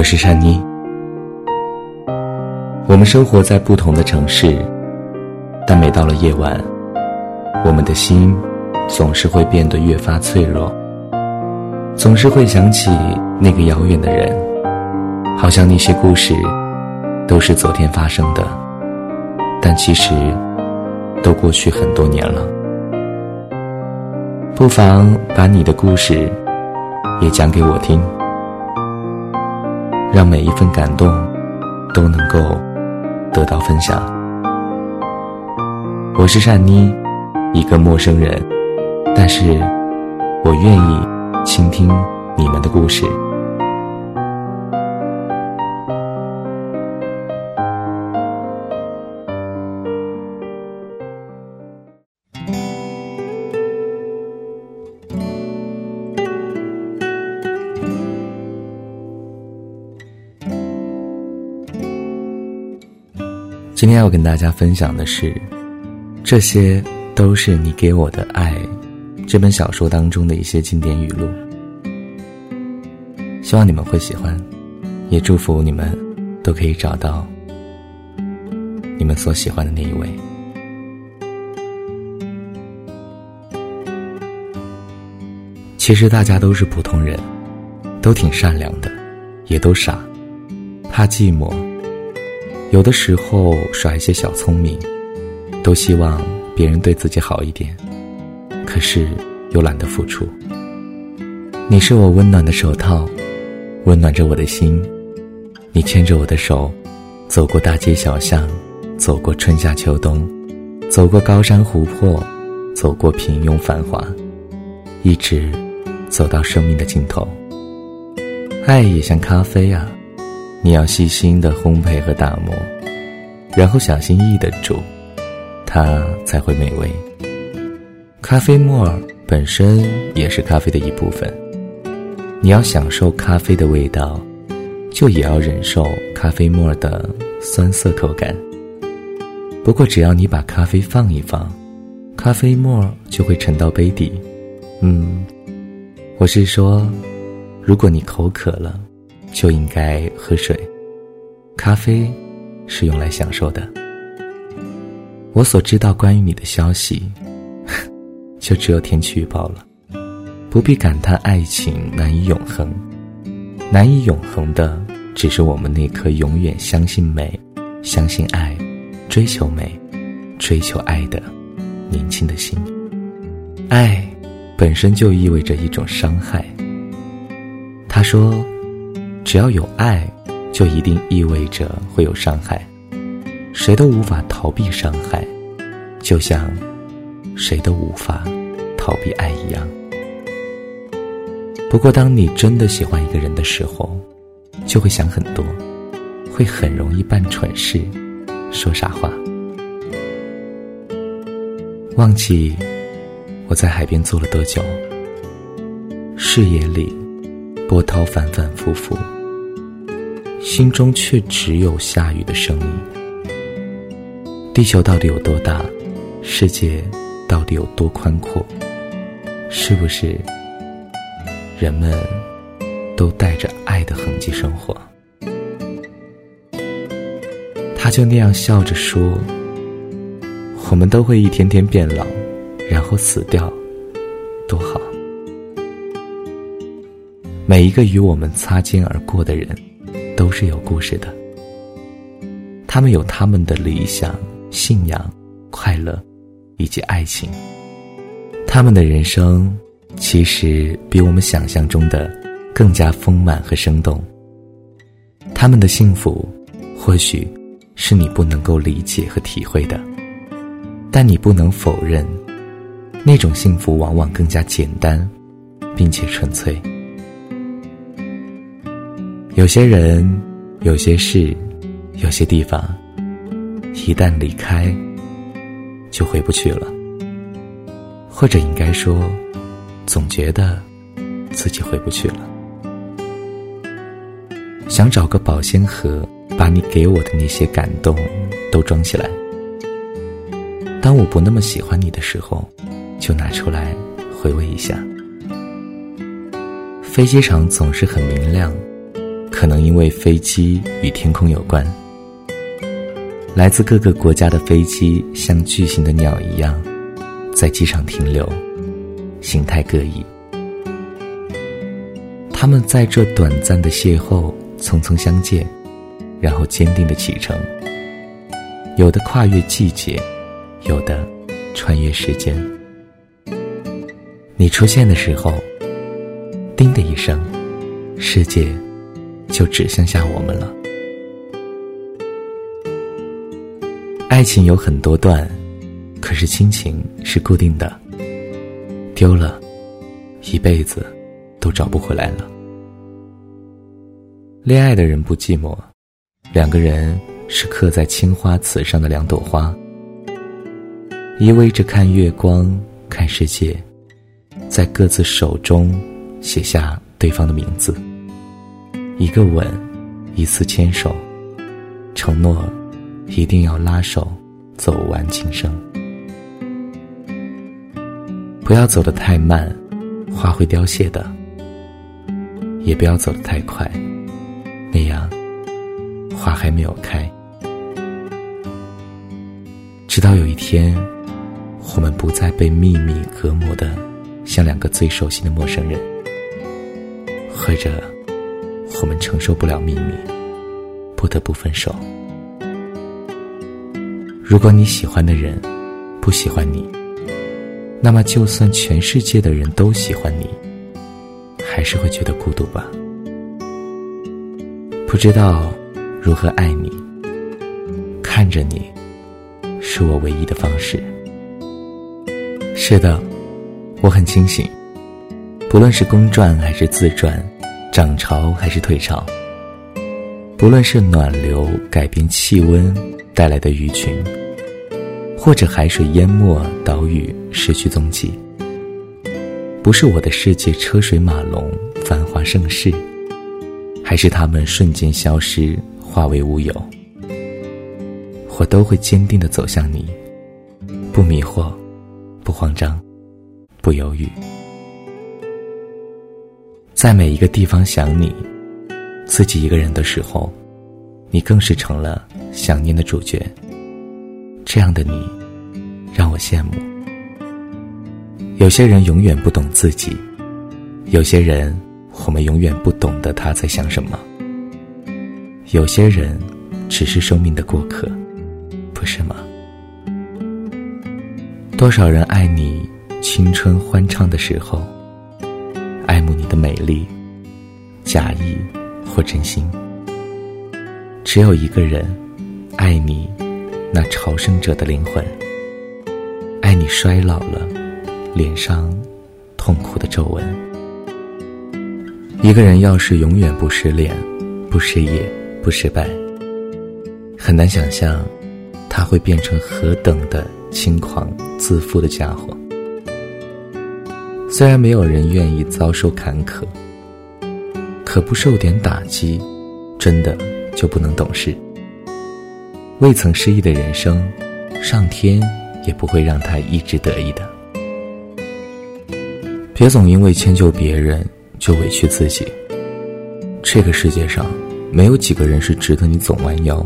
我是善妮。我们生活在不同的城市，但每到了夜晚，我们的心总是会变得越发脆弱，总是会想起那个遥远的人，好像那些故事都是昨天发生的，但其实都过去很多年了。不妨把你的故事也讲给我听。让每一份感动都能够得到分享。我是善妮，一个陌生人，但是我愿意倾听你们的故事。今天要跟大家分享的是，这些都是你给我的爱。这本小说当中的一些经典语录，希望你们会喜欢，也祝福你们都可以找到你们所喜欢的那一位。其实大家都是普通人，都挺善良的，也都傻，怕寂寞。有的时候耍一些小聪明，都希望别人对自己好一点，可是又懒得付出。你是我温暖的手套，温暖着我的心。你牵着我的手，走过大街小巷，走过春夏秋冬，走过高山湖泊，走过平庸繁华，一直走到生命的尽头。爱也像咖啡啊。你要细心的烘焙和打磨，然后小心翼翼的煮，它才会美味。咖啡沫儿本身也是咖啡的一部分，你要享受咖啡的味道，就也要忍受咖啡沫儿的酸涩口感。不过只要你把咖啡放一放，咖啡沫儿就会沉到杯底。嗯，我是说，如果你口渴了。就应该喝水，咖啡是用来享受的。我所知道关于你的消息，就只有天气预报了。不必感叹爱情难以永恒，难以永恒的只是我们那颗永远相信美、相信爱、追求美、追求爱的年轻的心。爱本身就意味着一种伤害。他说。只要有爱，就一定意味着会有伤害。谁都无法逃避伤害，就像谁都无法逃避爱一样。不过，当你真的喜欢一个人的时候，就会想很多，会很容易办蠢事，说傻话。忘记我在海边坐了多久，视野里。波涛反反复复，心中却只有下雨的声音。地球到底有多大？世界到底有多宽阔？是不是人们都带着爱的痕迹生活？他就那样笑着说：“我们都会一天天变老，然后死掉，多好。”每一个与我们擦肩而过的人，都是有故事的。他们有他们的理想、信仰、快乐，以及爱情。他们的人生其实比我们想象中的更加丰满和生动。他们的幸福，或许是你不能够理解和体会的，但你不能否认，那种幸福往往更加简单，并且纯粹。有些人，有些事，有些地方，一旦离开，就回不去了。或者应该说，总觉得自己回不去了。想找个保鲜盒，把你给我的那些感动都装起来。当我不那么喜欢你的时候，就拿出来回味一下。飞机场总是很明亮。可能因为飞机与天空有关。来自各个国家的飞机像巨型的鸟一样，在机场停留，形态各异。他们在这短暂的邂逅匆匆相见，然后坚定的启程。有的跨越季节，有的穿越时间。你出现的时候，叮的一声，世界就只剩下我们了。爱情有很多段，可是亲情是固定的。丢了，一辈子都找不回来了。恋爱的人不寂寞，两个人是刻在青花瓷上的两朵花，依偎着看月光，看世界。在各自手中写下对方的名字，一个吻，一次牵手，承诺一定要拉手走完今生。不要走得太慢，花会凋谢的；也不要走得太快，那样花还没有开。直到有一天，我们不再被秘密隔膜的。像两个最熟悉的陌生人，或者我们承受不了秘密，不得不分手。如果你喜欢的人不喜欢你，那么就算全世界的人都喜欢你，还是会觉得孤独吧？不知道如何爱你，看着你，是我唯一的方式。是的。我很清醒，不论是公转还是自转，涨潮还是退潮，不论是暖流改变气温带来的鱼群，或者海水淹没岛屿失去踪迹，不是我的世界车水马龙繁华盛世，还是他们瞬间消失化为乌有，我都会坚定的走向你，不迷惑，不慌张。不犹豫，在每一个地方想你，自己一个人的时候，你更是成了想念的主角。这样的你，让我羡慕。有些人永远不懂自己，有些人我们永远不懂得他在想什么。有些人只是生命的过客，不是吗？多少人爱你？青春欢畅的时候，爱慕你的美丽，假意或真心。只有一个人爱你，那朝圣者的灵魂，爱你衰老了，脸上痛苦的皱纹。一个人要是永远不失恋、不失业、不失败，很难想象他会变成何等的轻狂自负的家伙。虽然没有人愿意遭受坎坷，可不受点打击，真的就不能懂事。未曾失意的人生，上天也不会让他一直得意的。别总因为迁就别人就委屈自己。这个世界上，没有几个人是值得你总弯腰。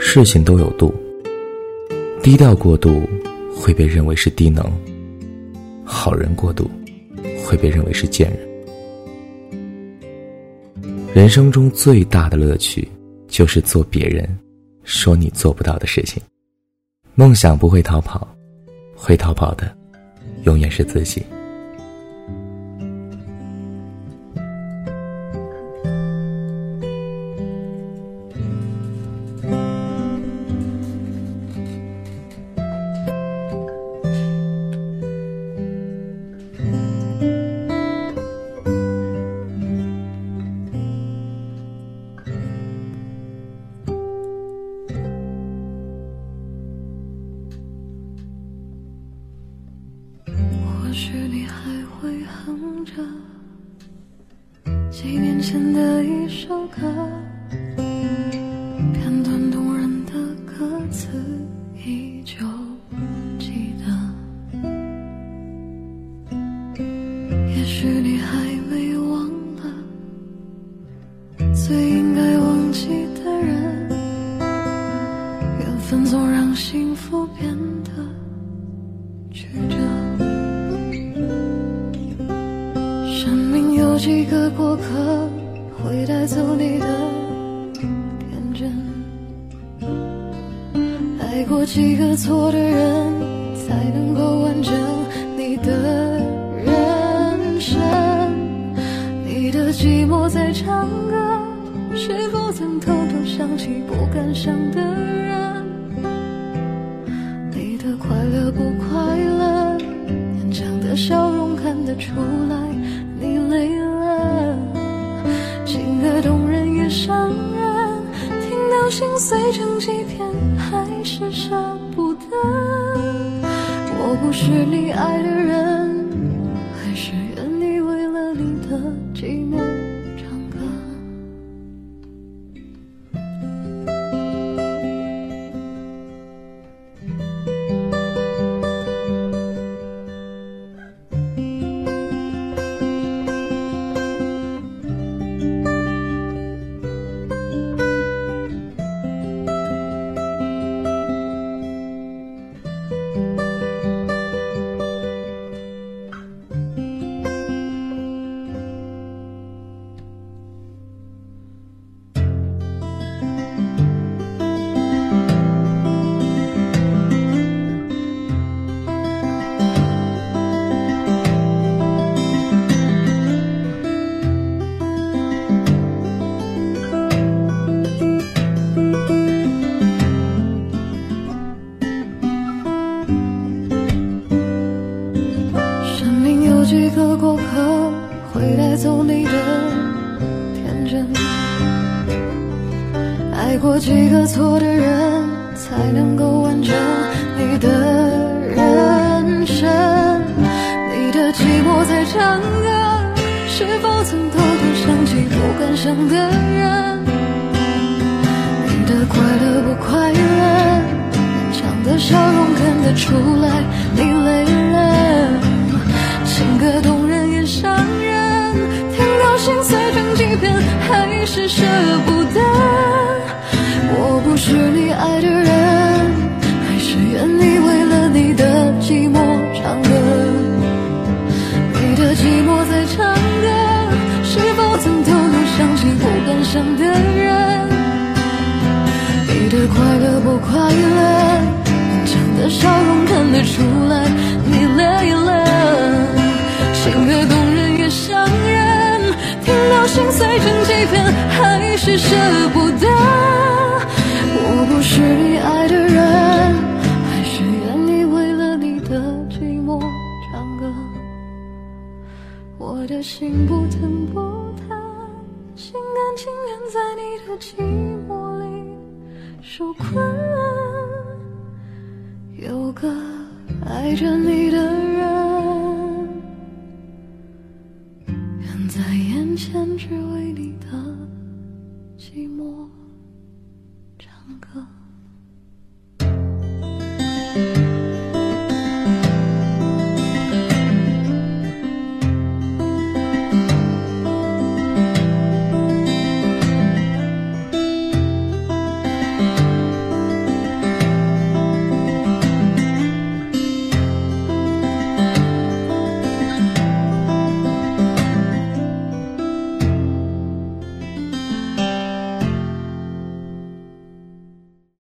事情都有度，低调过度会被认为是低能。好人过度，会被认为是贱人。人生中最大的乐趣，就是做别人说你做不到的事情。梦想不会逃跑，会逃跑的，永远是自己。你还会哼着几年前的一首歌，片段动人的歌词依旧记得。也许你还没忘了。最应该忘记的人，缘分总让幸福变得曲折。几个过客，会带走你的天真。爱过几个错的人，才能够完整你的人生。你的寂寞在唱歌，是否曾偷偷想起不敢想的人？你的快乐不快乐，勉强的笑容看得出来，伤人，听到心碎成几片，还是舍不得。我不是你爱的人，爱过几个错的人，才能够完整你的人生。你的寂寞在唱歌，是否曾偷偷想起不敢想的人？你的快乐不快乐，勉强的笑容看得出来，你累了。情歌动人也伤人，听到心碎成几片，还是舍不得。我不是你爱的人，还是愿意为了你的寂寞唱歌。你的寂寞在唱歌，是否曾偷偷想起不敢想的人？你的快乐不快乐，勉强的笑容看得出来，你累了。情歌动人也伤人，听到心碎成几片，还是舍不得。我的心不疼不疼，心甘情愿在你的寂寞里受困。有个爱着你的人，远在眼前，只为。